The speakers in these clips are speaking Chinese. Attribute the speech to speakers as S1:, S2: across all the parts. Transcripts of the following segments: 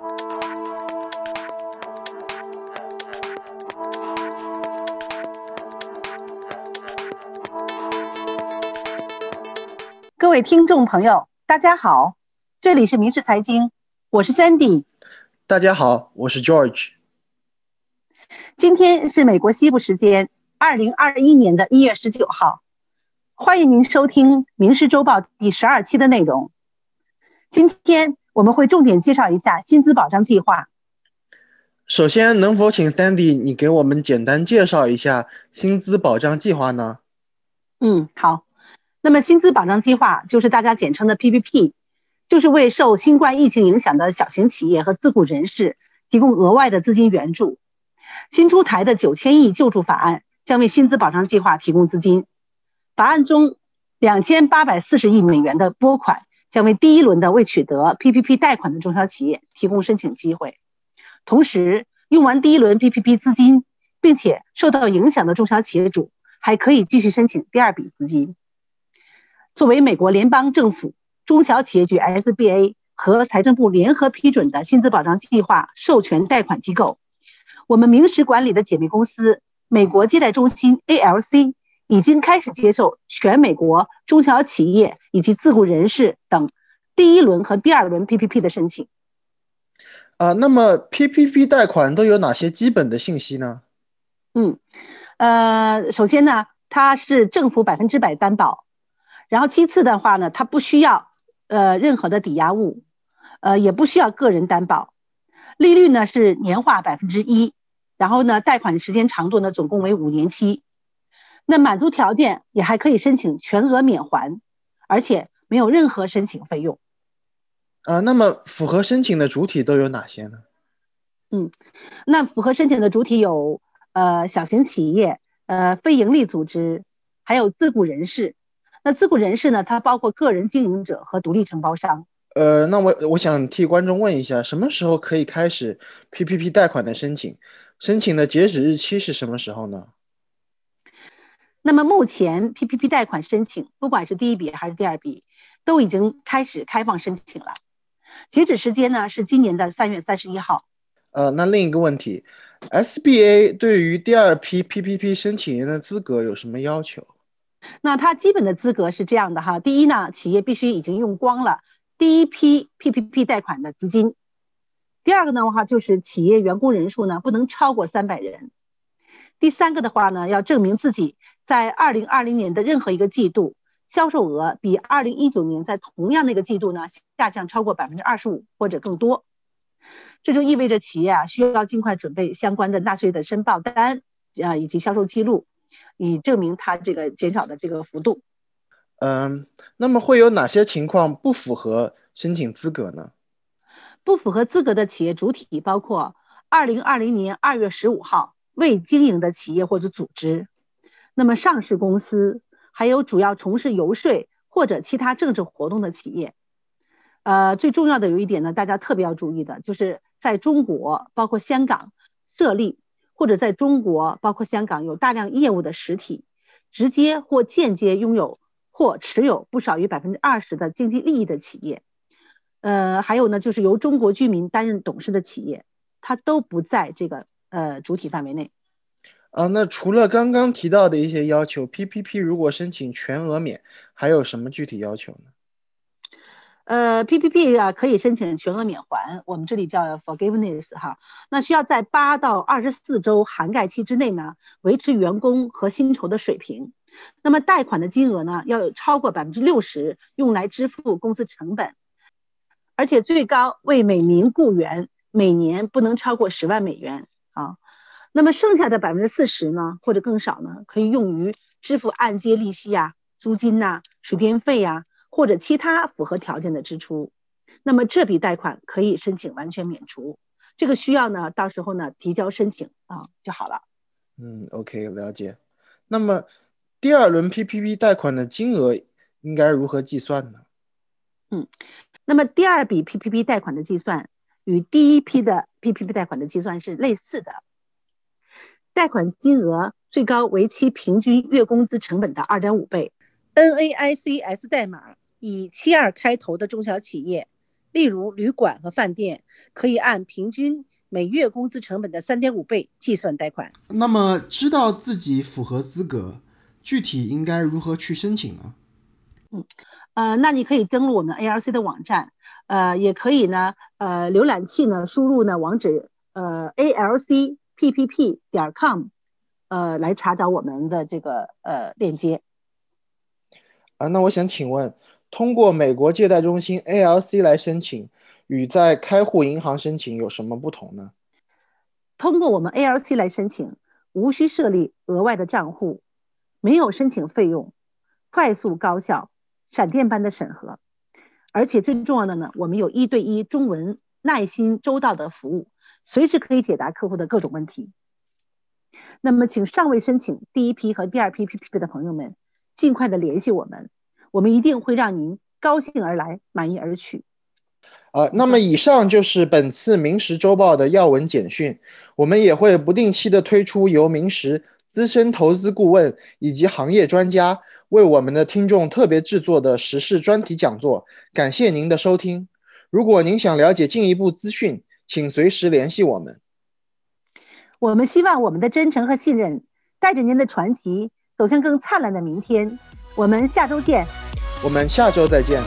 S1: 各位听众朋友，大家好，这里是民事财经，我是 Sandy。
S2: 大家好，我是 George。
S1: 今天是美国西部时间二零二一年的一月十九号，欢迎您收听《民事周报》第十二期的内容。今天我们会重点介绍一下薪资保障计划。
S2: 首先，能否请 Sandy 你给我们简单介绍一下薪资保障计划呢？
S1: 嗯，好。那么，薪资保障计划就是大家简称的 PPP，就是为受新冠疫情影响的小型企业和自雇人士提供额外的资金援助。新出台的九千亿救助法案将为薪资保障计划提供资金。法案中，两千八百四十亿美元的拨款将为第一轮的未取得 PPP 贷款的中小企业提供申请机会。同时，用完第一轮 PPP 资金并且受到影响的中小企业主还可以继续申请第二笔资金。作为美国联邦政府中小企业局 SBA 和财政部联合批准的薪资保障计划授权贷款机构，我们明实管理的姐妹公司美国借贷中心 ALC 已经开始接受全美国中小企业以及自雇人士等第一轮和第二轮 PPP 的申请。
S2: 啊，那么 PPP 贷款都有哪些基本的信息呢？
S1: 嗯，呃，首先呢，它是政府百分之百担保，然后其次的话呢，它不需要呃任何的抵押物，呃，也不需要个人担保，利率呢是年化百分之一，然后呢，贷款时间长度呢总共为五年期，那满足条件也还可以申请全额免还，而且没有任何申请费用。
S2: 啊，那么符合申请的主体都有哪些呢？
S1: 嗯，那符合申请的主体有呃小型企业、呃非营利组织，还有自雇人士。那自雇人士呢，它包括个人经营者和独立承包商。
S2: 呃，那我我想替观众问一下，什么时候可以开始 PPP 贷款的申请？申请的截止日期是什么时候呢？
S1: 那么目前 PPP 贷款申请，不管是第一笔还是第二笔，都已经开始开放申请了。截止时间呢是今年的三月三十一号。
S2: 呃，那另一个问题，SBA 对于第二批 PPP 申请人的资格有什么要求？
S1: 那它基本的资格是这样的哈，第一呢，企业必须已经用光了第一批 PPP 贷款的资金；第二个的话，就是企业员工人数呢不能超过三百人；第三个的话呢，要证明自己在二零二零年的任何一个季度。销售额比二零一九年在同样的一个季度呢下降超过百分之二十五或者更多，这就意味着企业啊需要尽快准备相关的纳税的申报单啊以及销售记录，以证明它这个减少的这个幅度。
S2: 嗯，那么会有哪些情况不符合申请资格呢？
S1: 不符合资格的企业主体包括二零二零年二月十五号未经营的企业或者组织，那么上市公司。还有主要从事游说或者其他政治活动的企业，呃，最重要的有一点呢，大家特别要注意的，就是在中国包括香港设立或者在中国包括香港有大量业务的实体，直接或间接拥有或持有不少于百分之二十的经济利益的企业，呃，还有呢，就是由中国居民担任董事的企业，它都不在这个呃主体范围内。
S2: 啊，那除了刚刚提到的一些要求，PPP 如果申请全额免，还有什么具体要求呢？
S1: 呃，PPP 啊可以申请全额免还，我们这里叫 forgiveness 哈。那需要在八到二十四周涵盖期之内呢，维持员工和薪酬的水平。那么贷款的金额呢，要有超过百分之六十用来支付公司成本，而且最高为每名雇员每年不能超过十万美元。那么剩下的百分之四十呢，或者更少呢，可以用于支付按揭利息呀、租金呐、水电费呀，或者其他符合条件的支出。那么这笔贷款可以申请完全免除。这个需要呢，到时候呢提交申请啊就好了。
S2: 嗯，OK，了解。那么第二轮 PPP 贷款的金额应该如何计算呢？
S1: 嗯，那么第二笔 PPP 贷款的计算与第一批的 PPP 贷款的计算是类似的。贷款金额最高为其平均月工资成本的二点五倍。NAICS 代码以七二开头的中小企业例如旅馆和饭店，可以按平均每月工资成本的三点五倍计算贷款。
S3: 那么，知道自己符合资格，具体应该如何去申请呢？
S1: 嗯，呃，那你可以登录我们 ARC 的网站，呃，也可以呢，呃，浏览器呢输入呢网址，呃，alcppp 点 com，呃，来查找我们的这个呃链接。
S2: 啊，那我想请问，通过美国借贷中心 ALC 来申请，与在开户银行申请有什么不同呢？
S1: 通过我们 ALC 来申请，无需设立额外的账户，没有申请费用，快速高效、闪电般的审核，而且最重要的呢，我们有一对一中文、耐心周到的服务，随时可以解答客户的各种问题。那么，请尚未申请第一批和第二批 PPP 的朋友们。尽快的联系我们，我们一定会让您高兴而来，满意而去。
S2: 呃，那么以上就是本次《明时周报》的要闻简讯。我们也会不定期的推出由明时资深投资顾问以及行业专家为我们的听众特别制作的时事专题讲座。感谢您的收听。如果您想了解进一步资讯，请随时联系我们。
S1: 我们希望我们的真诚和信任带着您的传奇。走向更灿烂的明天。我们下周见。
S2: 我们下周再见。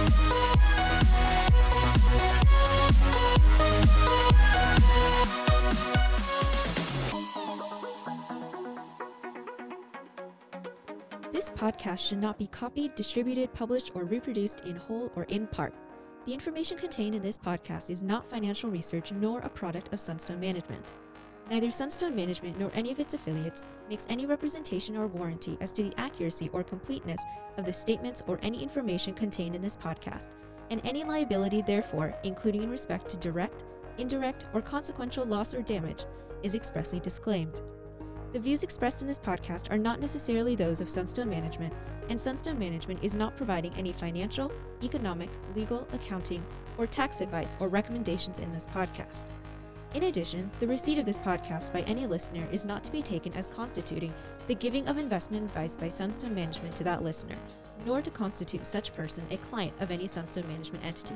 S4: This podcast should not be copied, distributed, published, or reproduced in whole or in part. The information contained in this podcast is not financial research nor a product of Sunstone Management. Neither Sunstone Management nor any of its affiliates makes any representation or warranty as to the accuracy or completeness of the statements or any information contained in this podcast, and any liability, therefore, including in respect to direct, indirect, or consequential loss or damage, is expressly disclaimed. The views expressed in this podcast are not necessarily those of Sunstone Management, and Sunstone Management is not providing any financial, economic, legal, accounting, or tax advice or recommendations in this podcast. In addition, the receipt of this podcast by any listener is not to be taken as constituting the giving of investment advice by Sunstone Management to that listener, nor to constitute such person a client of any Sunstone Management entity,